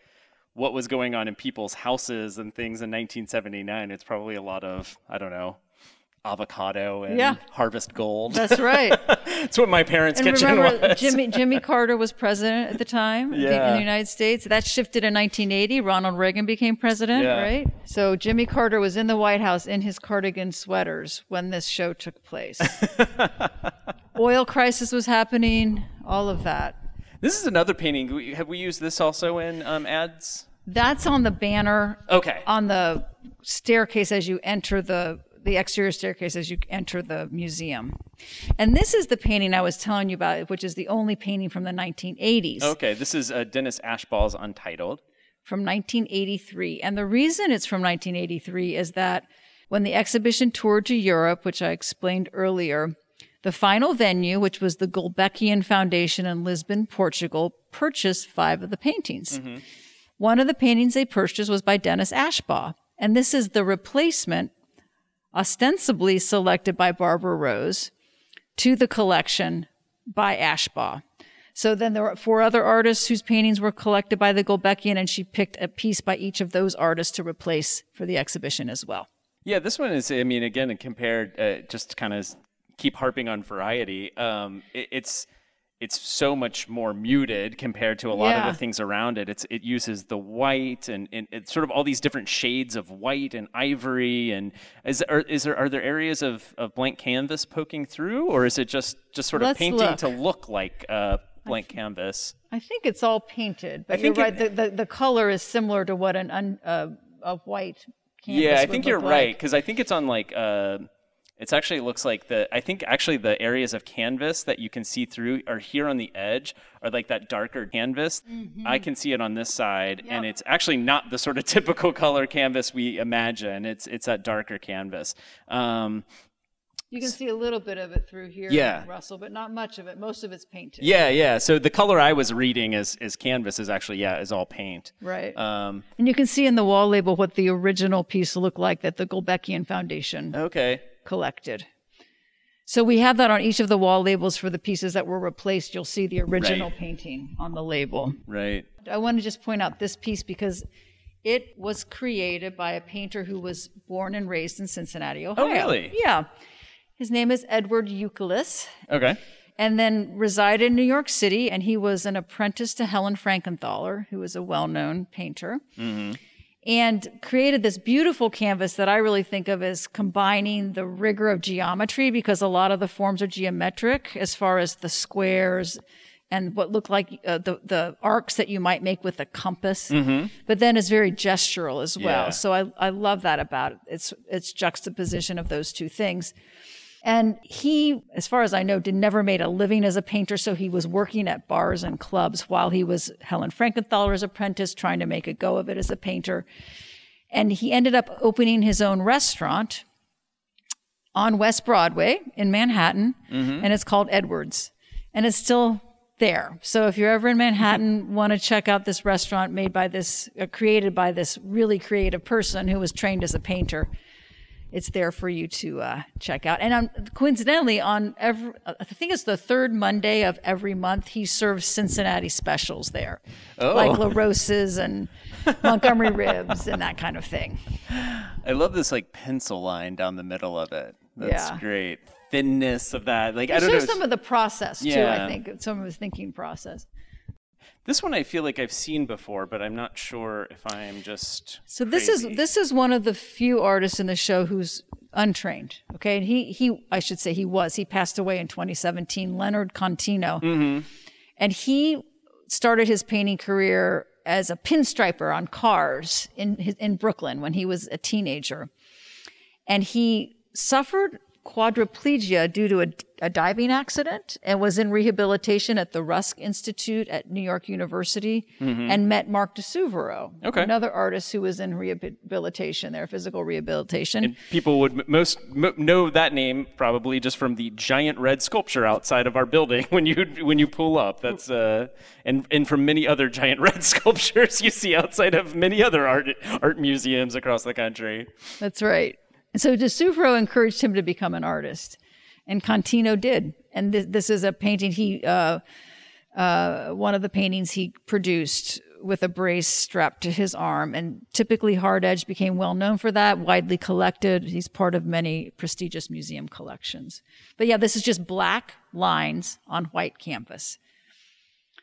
[SPEAKER 3] what was going on in people's houses and things in 1979, it's probably a lot of I don't know avocado and
[SPEAKER 2] Yeah.
[SPEAKER 3] harvest gold.
[SPEAKER 2] That's right.
[SPEAKER 3] That's what my parents'
[SPEAKER 2] And
[SPEAKER 3] kitchen
[SPEAKER 2] remember,
[SPEAKER 3] was.
[SPEAKER 2] Jimmy Jimmy Carter was president at the time in the- in the United States. That shifted in 1980. Ronald Reagan became president,
[SPEAKER 3] Yeah.
[SPEAKER 2] right? So Jimmy Carter was in the White House in his cardigan sweaters when this show took place. Oil crisis was happening. All of that.
[SPEAKER 3] This is another painting. Have we used this also in um, ads?
[SPEAKER 2] That's on the banner
[SPEAKER 3] Okay.
[SPEAKER 2] on the staircase as you enter the the exterior staircase as you enter the museum. And this is the painting I was telling you about, which is the only painting from the 1980s.
[SPEAKER 3] Okay. This is uh, Dennis Ashbaugh's Untitled.
[SPEAKER 2] from 1983. And the reason it's from 1983 is that when the exhibition toured to Europe, which I explained earlier, the final venue, which was the Gulbenkian Foundation in Lisbon, Portugal, purchased five of the paintings. Mm-hmm. One of the paintings they purchased was by Dennis Ashbaugh. And this is the replacement, ostensibly selected by Barbara Rose, to the collection by Ashbaugh. So then there were four other artists whose paintings were collected by the Gulbenkian, and she picked a piece by each of those artists to replace for the exhibition as well.
[SPEAKER 3] Yeah, this one is, I mean, again, compared, uh, just kind of keep harping on variety. Um, it, it's it's so much more muted compared to a lot yeah. of the things around it. It's it uses the white and, and it's sort of all these different shades of white and ivory. And is are, is there are there areas of, of blank canvas poking through, or is it just just sort of Let's painting look. to look like uh, blank I th- canvas?
[SPEAKER 2] I think it's all painted, but you're right. It, the, the, the color is similar to what an un, uh, a white canvas.
[SPEAKER 3] Yeah, I think you're like. right because I think it's on like. Uh, it's actually looks like the I think actually the areas of canvas that you can see through are here on the edge are like that darker canvas. Mm-hmm. I can see it on this side yep. and it's actually not the sort of typical color canvas we imagine. It's it's that darker canvas. Um,
[SPEAKER 2] you can see a little bit of it through here, yeah. Russell, but not much of it. Most of it's painted.
[SPEAKER 3] Yeah, yeah. So the color I was reading is is canvas is actually yeah is all paint.
[SPEAKER 2] Right. Um, and you can see in the wall label what the original piece looked like that the Gulbenkian Foundation.
[SPEAKER 3] Okay
[SPEAKER 2] collected. So we have that on each of the wall labels for the pieces that were replaced. You'll see the original right. painting on the label.
[SPEAKER 3] Right.
[SPEAKER 2] I want to just point out this piece because it was created by a painter who was born and raised in Cincinnati, Ohio.
[SPEAKER 3] Oh, really?
[SPEAKER 2] Yeah. His name is Edward Youkilis.
[SPEAKER 3] Okay.
[SPEAKER 2] And then resided in New York City, and he was an apprentice to Helen Frankenthaler, who was a well-known painter. Mm-hmm and created this beautiful canvas that I really think of as combining the rigor of geometry because a lot of the forms are geometric as far as the squares and what look like uh, the the arcs that you might make with a compass, mm-hmm. but then it's very gestural as well. Yeah. So I I love that about it. It's it's juxtaposition of those two things. And he, as far as I know, did never made a living as a painter. So he was working at bars and clubs while he was Helen Frankenthaler's apprentice, trying to make a go of it as a painter. And he ended up opening his own restaurant on West Broadway in Manhattan, mm-hmm. and it's called Edwards. And it's still there. So if you're ever in Manhattan, want to check out this restaurant made by this, uh, created by this really creative person who was trained as a painter it's there for you to uh, check out. And um, coincidentally, on every, I think it's the third Monday of every month, he serves Cincinnati specials there, oh. like La Rosa's and Montgomery ribs and that kind of thing.
[SPEAKER 3] I love this like pencil line down the middle of it. That's yeah. great. Thinness of that, like it I don't
[SPEAKER 2] know. some of the process yeah. too. I think some of his thinking process.
[SPEAKER 3] This one I feel like I've seen before, but I'm not sure if I'm just.
[SPEAKER 2] So this crazy. is this is one of the few artists in the show who's untrained. Okay, and he he I should say he was he passed away in 2017. Leonard Contino, mm-hmm. and he started his painting career as a pinstriper on cars in in Brooklyn when he was a teenager, and he suffered quadriplegia due to a, a, diving accident and was in rehabilitation at the Rusk Institute at New York University mm-hmm. and met Mark Di Suvero, okay. another artist who was in rehabilitation there, physical rehabilitation.
[SPEAKER 3] And people would most know that name probably just from the giant red sculpture outside of our building when you when you pull up. That's uh, and and from many other giant red sculptures you see outside of many other art art museums across the country.
[SPEAKER 2] That's right. And so Di Suvero encouraged him to become an artist, and Contino did. And this, this is a painting he, uh, uh, one of the paintings he produced with a brace strapped to his arm. And typically, Hard Edge became well known for that, widely collected. He's part of many prestigious museum collections. But yeah, this is just black lines on white canvas.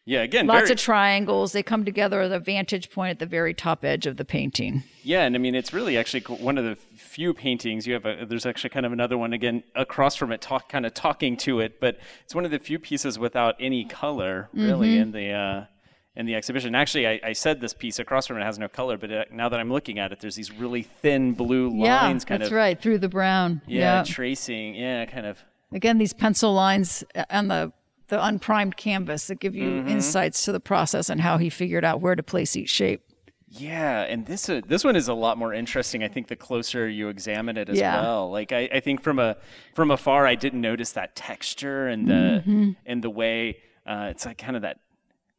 [SPEAKER 3] Yeah, again,
[SPEAKER 2] lots
[SPEAKER 3] very...
[SPEAKER 2] of triangles. They come together at a vantage point at the very top edge of the painting.
[SPEAKER 3] Yeah, and I mean, it's really actually one of the few paintings you have. A, there's actually kind of another one again across from it, talk kind of talking to it, but it's one of the few pieces without any color really mm-hmm. in the. Uh, in the exhibition. Actually, I, I, said this piece across from it has no color, but it, uh, now that I'm looking at it, there's these really thin blue lines,
[SPEAKER 2] yeah,
[SPEAKER 3] kind
[SPEAKER 2] that's
[SPEAKER 3] of.
[SPEAKER 2] right, through the brown.
[SPEAKER 3] Yeah, yeah, tracing. Yeah, kind of.
[SPEAKER 2] Again, these pencil lines on the the unprimed canvas that give you mm-hmm. insights to the process and how he figured out where to place each shape.
[SPEAKER 3] Yeah, and this uh, this one is a lot more interesting. I think the closer you examine it as
[SPEAKER 2] Yeah.
[SPEAKER 3] well. Like I, I think from a from afar, I didn't notice that texture and the
[SPEAKER 2] Mm-hmm.
[SPEAKER 3] and the way uh, it's like kind of that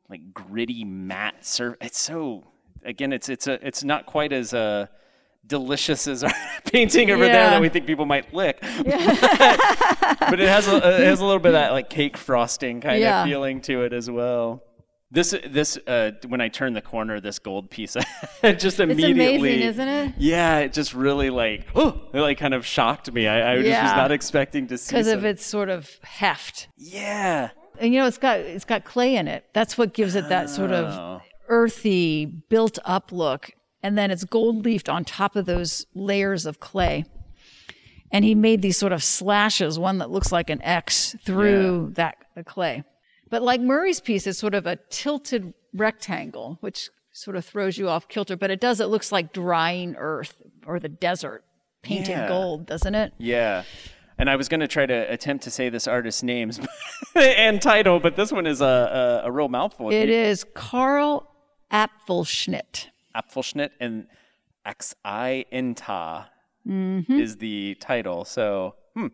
[SPEAKER 3] like gritty matte surface. It's so again, it's it's a it's not quite as uh, delicious as our painting over there that we think people might lick. but it has a, it has a little bit of that like cake frosting kind
[SPEAKER 2] Yeah.
[SPEAKER 3] of feeling to it as well. This this uh, when I turn the corner, this gold piece just
[SPEAKER 2] It's
[SPEAKER 3] immediately.
[SPEAKER 2] amazing, isn't it?
[SPEAKER 3] Yeah, it just really like oh, it like kind of shocked me. I, I just was not expecting to see.
[SPEAKER 2] Because of its sort of heft.
[SPEAKER 3] Yeah.
[SPEAKER 2] And you know, it's got it's got clay in it. That's what gives it that sort
[SPEAKER 3] Oh.
[SPEAKER 2] of earthy, built up look. And then it's gold leafed on top of those layers of clay. And he made these sort of slashes, one that looks like an X through that the clay. But like Murray's piece, it's sort of a tilted rectangle, which sort of throws you off kilter. But it does, it looks like drying earth or the desert painted
[SPEAKER 3] Yeah.
[SPEAKER 2] gold, doesn't it?
[SPEAKER 3] Yeah. And I was going to try to attempt to say this artist's names and title, but this one is a, a, a real mouthful.
[SPEAKER 2] It is Carl Apfelschnitt.
[SPEAKER 3] Apfelschnitt and Xi Inta
[SPEAKER 2] Mm-hmm.
[SPEAKER 3] is the title. So hmm,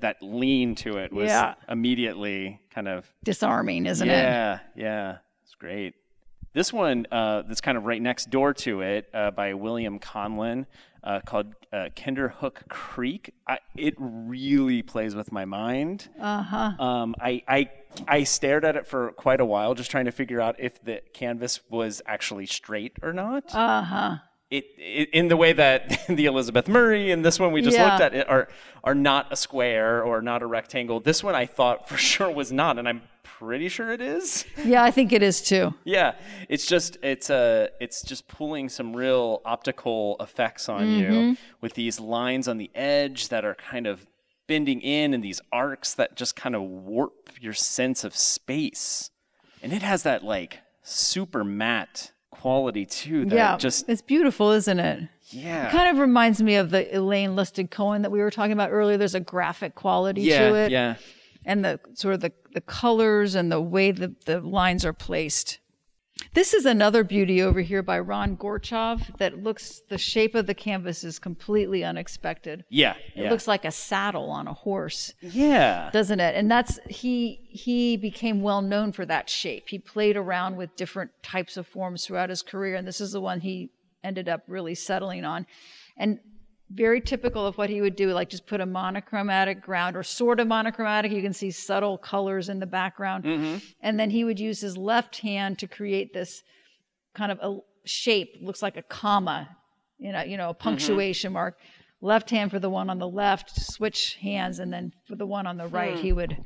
[SPEAKER 3] that lean to it was
[SPEAKER 2] Yeah.
[SPEAKER 3] immediately kind of
[SPEAKER 2] Disarming, isn't it?
[SPEAKER 3] yeah, yeah, it's great. This one uh, that's kind of right next door to it uh, by William Conlon uh, called uh, Kinderhook Creek. I, it really plays with my mind.
[SPEAKER 2] Uh huh.
[SPEAKER 3] Um, I, I I stared at it for quite a while, just trying to figure out if the canvas was actually straight or not.
[SPEAKER 2] Uh huh.
[SPEAKER 3] It, it in the way that the Elizabeth Murray and this one we just
[SPEAKER 2] Yeah.
[SPEAKER 3] looked at it are are not a square or not a rectangle. This one I thought for sure was not, and I'm pretty sure it is.
[SPEAKER 2] Yeah, I think it is too.
[SPEAKER 3] Yeah, it's just it's uh it's just pulling some real optical effects on you with these lines on the edge that are kind of bending in and these arcs that just kind of warp your sense of space. And it has that like super matte quality too that
[SPEAKER 2] yeah,
[SPEAKER 3] just
[SPEAKER 2] it's beautiful, isn't it?
[SPEAKER 3] yeah.
[SPEAKER 2] it Kind of reminds me of the Elaine Lustig Cohen that we were talking about earlier. There's a graphic quality
[SPEAKER 3] yeah,
[SPEAKER 2] to it,
[SPEAKER 3] yeah.
[SPEAKER 2] and the sort of the, the colors and the way the, the lines are placed. This is another beauty over here by Ron Gorchov that looks the shape of the canvas is completely unexpected.
[SPEAKER 3] Yeah,
[SPEAKER 2] It
[SPEAKER 3] yeah.
[SPEAKER 2] looks like a saddle on a horse.
[SPEAKER 3] yeah.
[SPEAKER 2] doesn't it? And that's he he became well known for that shape. He played around with different types of forms throughout his career, and this is the one he ended up really settling on. And very typical of what he would do, like just put a monochromatic ground or sort of monochromatic. You can see subtle colors in the background. Mm-hmm. And then he would use his left hand to create this kind of a shape, looks like a comma, you know, you know, a mm-hmm. punctuation mark. Left hand for the one on the left, switch hands, and then for the one on the right, hmm. he would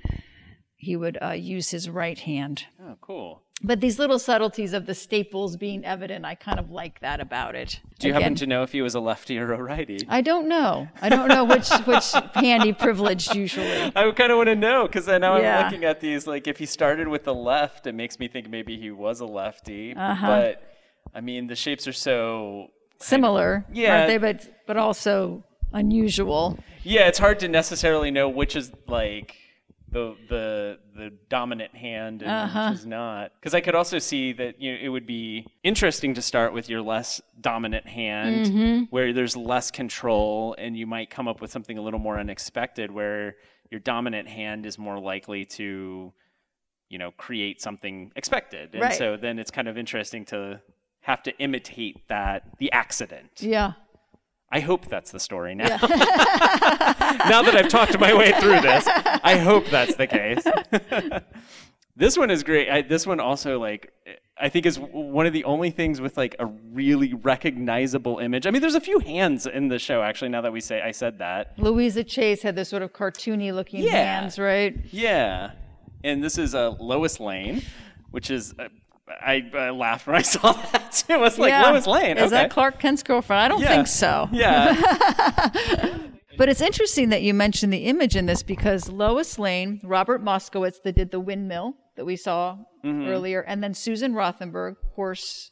[SPEAKER 2] he would uh, use his right hand.
[SPEAKER 3] Oh, cool.
[SPEAKER 2] But these little subtleties of the staples being evident, I kind of like that about it.
[SPEAKER 3] Do you
[SPEAKER 2] Again,
[SPEAKER 3] happen to know if he was a lefty or a righty?
[SPEAKER 2] I don't know. I don't know which which hand he privileged usually.
[SPEAKER 3] I kind of want to know because I know
[SPEAKER 2] Yeah.
[SPEAKER 3] I'm looking at these. Like, if he started with the left, it makes me think maybe he was a lefty.
[SPEAKER 2] Uh-huh.
[SPEAKER 3] But I mean, the shapes are so
[SPEAKER 2] Similar,
[SPEAKER 3] Yeah.
[SPEAKER 2] aren't they? But but also unusual.
[SPEAKER 3] yeah. It's hard to necessarily know which is like the the the dominant hand and
[SPEAKER 2] Uh-huh.
[SPEAKER 3] which is not. Because I could also see that you know, it would be interesting to start with your less dominant hand,
[SPEAKER 2] Mm-hmm.
[SPEAKER 3] where there's less control, and you might come up with something a little more unexpected, where your dominant hand is more likely to you know create something expected and
[SPEAKER 2] Right.
[SPEAKER 3] so then it's kind of interesting to have to imitate that the accident
[SPEAKER 2] Yeah.
[SPEAKER 3] I hope that's the story now. Now that i've talked my way through this i hope that's the case. This one is great. I, this one also like i think is one of the only things with like a really recognizable image. I mean there's a few hands in the show actually now that we say i said that.
[SPEAKER 2] Louisa Chase had this sort of cartoony looking
[SPEAKER 3] Yeah.
[SPEAKER 2] hands, right?
[SPEAKER 3] Yeah, and this is uh, Lois Lane, which is uh, I, I laughed when I saw that It was like
[SPEAKER 2] yeah.
[SPEAKER 3] Lois Lane.
[SPEAKER 2] Is
[SPEAKER 3] okay.
[SPEAKER 2] that Clark Kent's girlfriend? I don't
[SPEAKER 3] Yeah.
[SPEAKER 2] think so.
[SPEAKER 3] Yeah,
[SPEAKER 2] But it's interesting that you mentioned the image in this because Lois Lane, Robert Moskowitz that did the windmill that we saw
[SPEAKER 3] Mm-hmm.
[SPEAKER 2] earlier, and then Susan Rothenberg, horse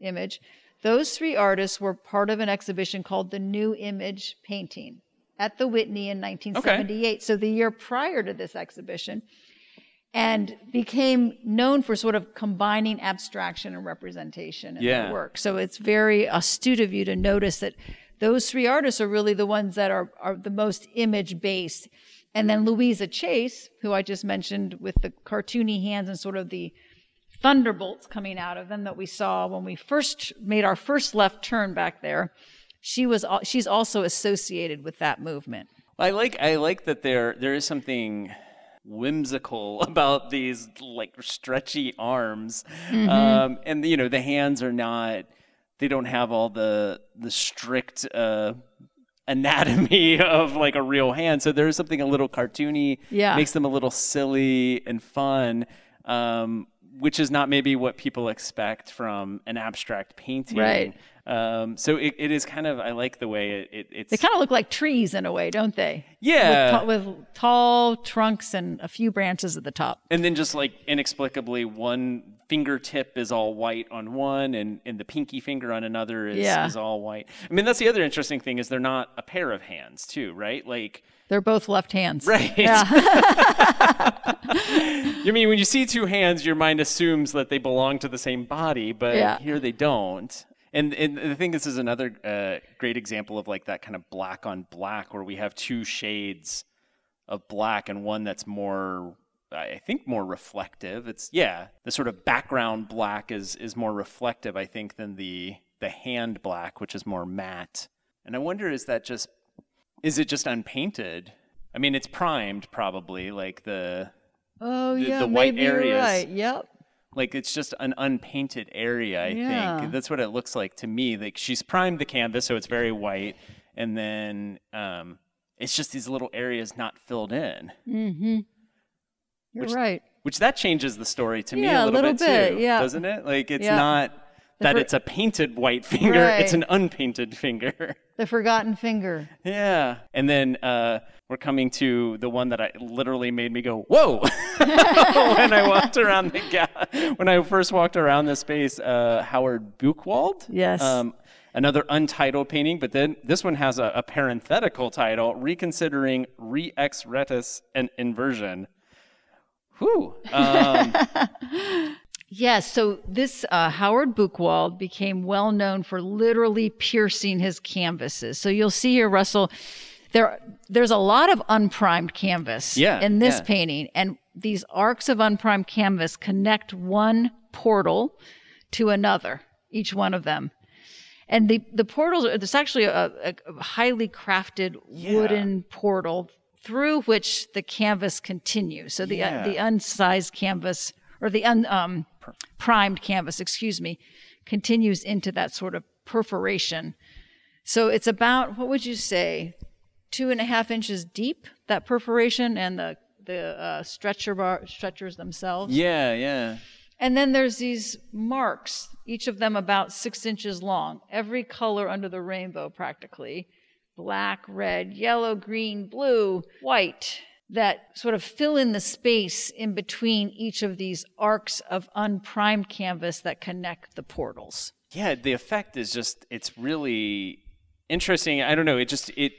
[SPEAKER 2] image. Those three artists were part of an exhibition called the New Image Painting at the Whitney in 1978. So the year prior to this exhibition. And became known for sort of combining abstraction and representation in
[SPEAKER 3] Yeah.
[SPEAKER 2] their work. So it's very astute of you to notice that those three artists are really the ones that are, are the most image based. And then Louisa Chase, who I just mentioned with the cartoony hands and sort of the thunderbolts coming out of them that we saw when we first made our first left turn back there. She was she's also associated with that movement.
[SPEAKER 3] I like I like that there there is something whimsical about these like stretchy arms,
[SPEAKER 2] Mm-hmm.
[SPEAKER 3] um, and you know the hands are not they don't have all the the strict uh, anatomy of like a real hand. So there is something a little cartoony,
[SPEAKER 2] Yeah.
[SPEAKER 3] makes them a little silly and fun. Um, which is not maybe what people expect from an abstract painting.
[SPEAKER 2] Right.
[SPEAKER 3] Um, so it, it is kind of I like the way it, it it's
[SPEAKER 2] They kind of look like trees in a way, don't they?
[SPEAKER 3] yeah
[SPEAKER 2] With, ta- with tall trunks and a few branches at the top.
[SPEAKER 3] And then just like inexplicably, one fingertip is all white on one, and, and the pinky finger on another is,
[SPEAKER 2] Yeah.
[SPEAKER 3] is all white. I mean, that's the other interesting thing is they're not a pair of hands too, right? Like,
[SPEAKER 2] They're both left hands.
[SPEAKER 3] right? Yeah. you mean when you see two hands, your mind assumes that they belong to the same body, but
[SPEAKER 2] Yeah.
[SPEAKER 3] here they don't. And, and I think this is another uh, great example of like that kind of black on black, where we have two shades of black and one that's more I think more reflective. It's yeah, the sort of background black is is more reflective I think than the the hand black which is more matte. And I wonder is that just is it just unpainted? I mean it's primed probably like the
[SPEAKER 2] Oh
[SPEAKER 3] The-
[SPEAKER 2] yeah,
[SPEAKER 3] the white
[SPEAKER 2] maybe you're
[SPEAKER 3] areas.
[SPEAKER 2] right. Yep.
[SPEAKER 3] Like it's just an unpainted area I
[SPEAKER 2] Yeah.
[SPEAKER 3] think. That's what it looks like to me. Like she's primed the canvas so it's very white and then um it's just these little areas not filled in.
[SPEAKER 2] Mm-hmm. You're
[SPEAKER 3] Which-
[SPEAKER 2] right.
[SPEAKER 3] Which that changes the story to me
[SPEAKER 2] Yeah,
[SPEAKER 3] a
[SPEAKER 2] a
[SPEAKER 3] little,
[SPEAKER 2] little
[SPEAKER 3] bit,
[SPEAKER 2] bit,
[SPEAKER 3] too,
[SPEAKER 2] yeah.
[SPEAKER 3] doesn't it? Like it's
[SPEAKER 2] Yeah.
[SPEAKER 3] not that
[SPEAKER 2] fir-
[SPEAKER 3] it's a painted white finger; it's an unpainted finger.
[SPEAKER 2] The forgotten finger.
[SPEAKER 3] yeah, and then uh, we're coming to the one that I literally made me go whoa when I walked around the ga- when I first walked around the space. Uh, Howard Buchwald,
[SPEAKER 2] Yes.
[SPEAKER 3] um, another untitled painting, but then this one has a, a parenthetical title: reconsidering re ex retus and inversion. Whew. Um,
[SPEAKER 2] Yes, so this uh, Howard Buchwald became well known for literally piercing his canvases. So you'll see here, Russell, there there's a lot of unprimed canvas
[SPEAKER 3] Yeah,
[SPEAKER 2] in this
[SPEAKER 3] yeah.
[SPEAKER 2] painting, and these arcs of unprimed canvas connect one portal to another, each one of them. And the the portals are there's actually a, a, a highly crafted wooden portal through which the canvas continues. So the uh, the unsized canvas or the un, um, primed canvas, excuse me, continues into that sort of perforation. So it's about what would you say, two and a half inches deep that perforation and the the uh, stretcher bar stretchers themselves.
[SPEAKER 3] yeah, yeah.
[SPEAKER 2] And then there's these marks, each of them about six inches long, every color under the rainbow practically black, red, yellow, green, blue, white that sort of fill in the space in between each of these arcs of unprimed canvas that connect the portals.
[SPEAKER 3] yeah the effect is just it's really interesting i don't know it just it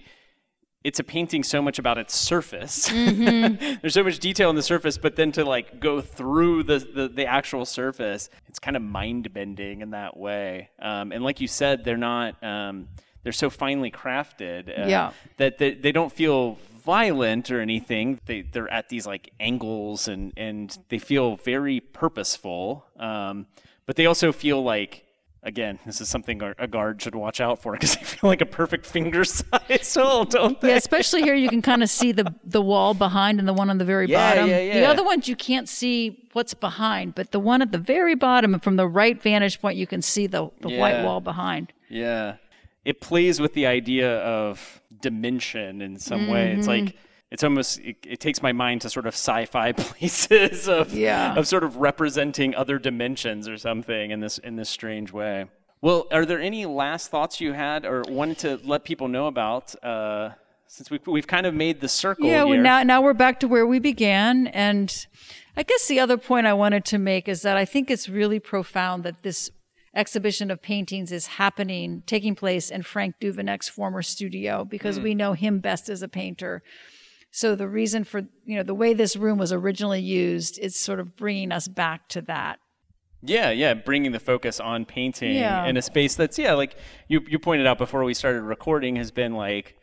[SPEAKER 3] it's a painting so much about its surface. There's so much detail on the surface but then to like go through the the, the actual surface it's kind of mind bending in that way. Um, and like you said they're not um, they're so finely crafted uh,
[SPEAKER 2] Yeah.
[SPEAKER 3] that they, they don't feel violent or anything. They, they're at these like angles and and they feel very purposeful. Um, but they also feel like again this is something a a guard should watch out for because they feel like a perfect finger size hole don't they
[SPEAKER 2] Yeah, especially here you can kind of see the the wall behind and the one on the very
[SPEAKER 3] Yeah,
[SPEAKER 2] bottom.
[SPEAKER 3] yeah,
[SPEAKER 2] The other ones you can't see what's behind, but the one at the very bottom from the right vantage point you can see the, the white wall behind.
[SPEAKER 3] Yeah. It plays with the idea of dimension in some way. It's
[SPEAKER 2] Mm-hmm.
[SPEAKER 3] like it's almost it, it takes my mind to sort of sci-fi places of
[SPEAKER 2] Yeah.
[SPEAKER 3] of sort of representing other dimensions or something in this in this strange way. Well, are there any last thoughts you had or wanted to let people know about uh, since we we've kind of made the circle
[SPEAKER 2] Yeah, well, now now we're back to where we began, and I guess the other point I wanted to make is that I think it's really profound that this exhibition of paintings is happening, taking place in Frank Duveneck's former studio, because we know him best as a painter. So the reason for, you know, the way this room was originally used, it's sort of bringing us back to that.
[SPEAKER 3] Yeah, yeah, bringing the focus on painting
[SPEAKER 2] Yeah.
[SPEAKER 3] in a space that's yeah, like you you pointed out before we started recording has been like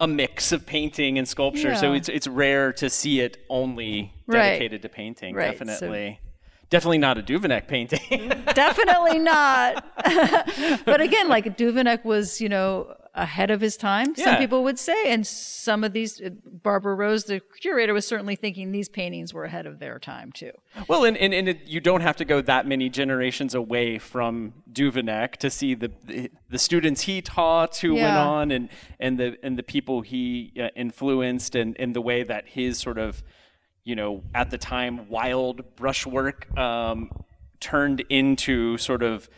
[SPEAKER 3] a mix of painting and sculpture. So it's it's rare to see it only
[SPEAKER 2] Right.
[SPEAKER 3] dedicated to painting.
[SPEAKER 2] Right, so-
[SPEAKER 3] Definitely. Definitely not a Duveneck painting.
[SPEAKER 2] Definitely not. but again, like Duveneck was, you know, ahead of his time, some people would say. And some of these, Barbara Rose, the curator, was certainly thinking these paintings were ahead of their time, too.
[SPEAKER 3] well, and, and, and it, you don't have to go that many generations away from Duveneck to see the the, the students he taught who went on and and the and the people he uh, influenced and, and the way that his sort of you know at the time wild brushwork um, turned into sort of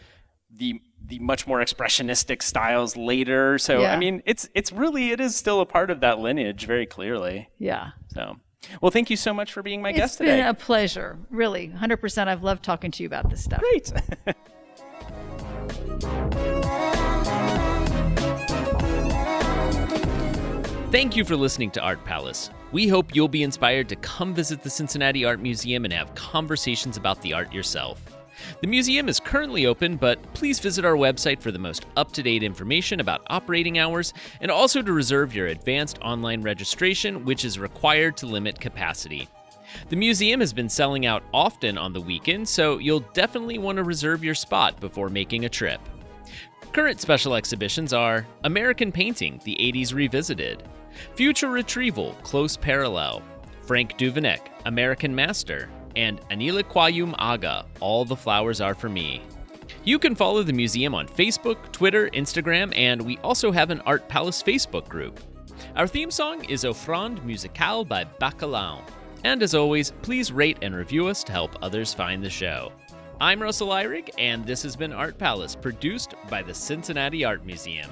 [SPEAKER 3] the the much more expressionistic styles later. So I mean, it's it's really it is still a part of that lineage very clearly.
[SPEAKER 2] Yeah.
[SPEAKER 3] So, well, thank you so much for being my
[SPEAKER 2] It's
[SPEAKER 3] guest
[SPEAKER 2] been
[SPEAKER 3] today.
[SPEAKER 2] a pleasure, really. 100%. I've loved talking to you about this stuff.
[SPEAKER 3] Great.
[SPEAKER 1] Thank you for listening to Art Palace. We hope you'll be inspired to come visit the Cincinnati Art Museum and have conversations about the art yourself. The museum is currently open, but please visit our website for the most up to date information about operating hours and also to reserve your advanced online registration, which is required to limit capacity. The museum has been selling out often on the weekend, so you'll definitely want to reserve your spot before making a trip. Current special exhibitions are American Painting, the 80s Revisited, Future Retrieval, Close Parallel, Frank Duveneck, American Master, and Anila Quayyum Agha, All the Flowers Are For Me. You can follow the museum on Facebook, Twitter, Instagram, and we also have an Art Palace Facebook group. Our theme song is Offrande Musicale by Bacalao. And as always, please rate and review us to help others find the show. I'm Russell Ihrig, and this has been Art Palace, produced by the Cincinnati Art Museum.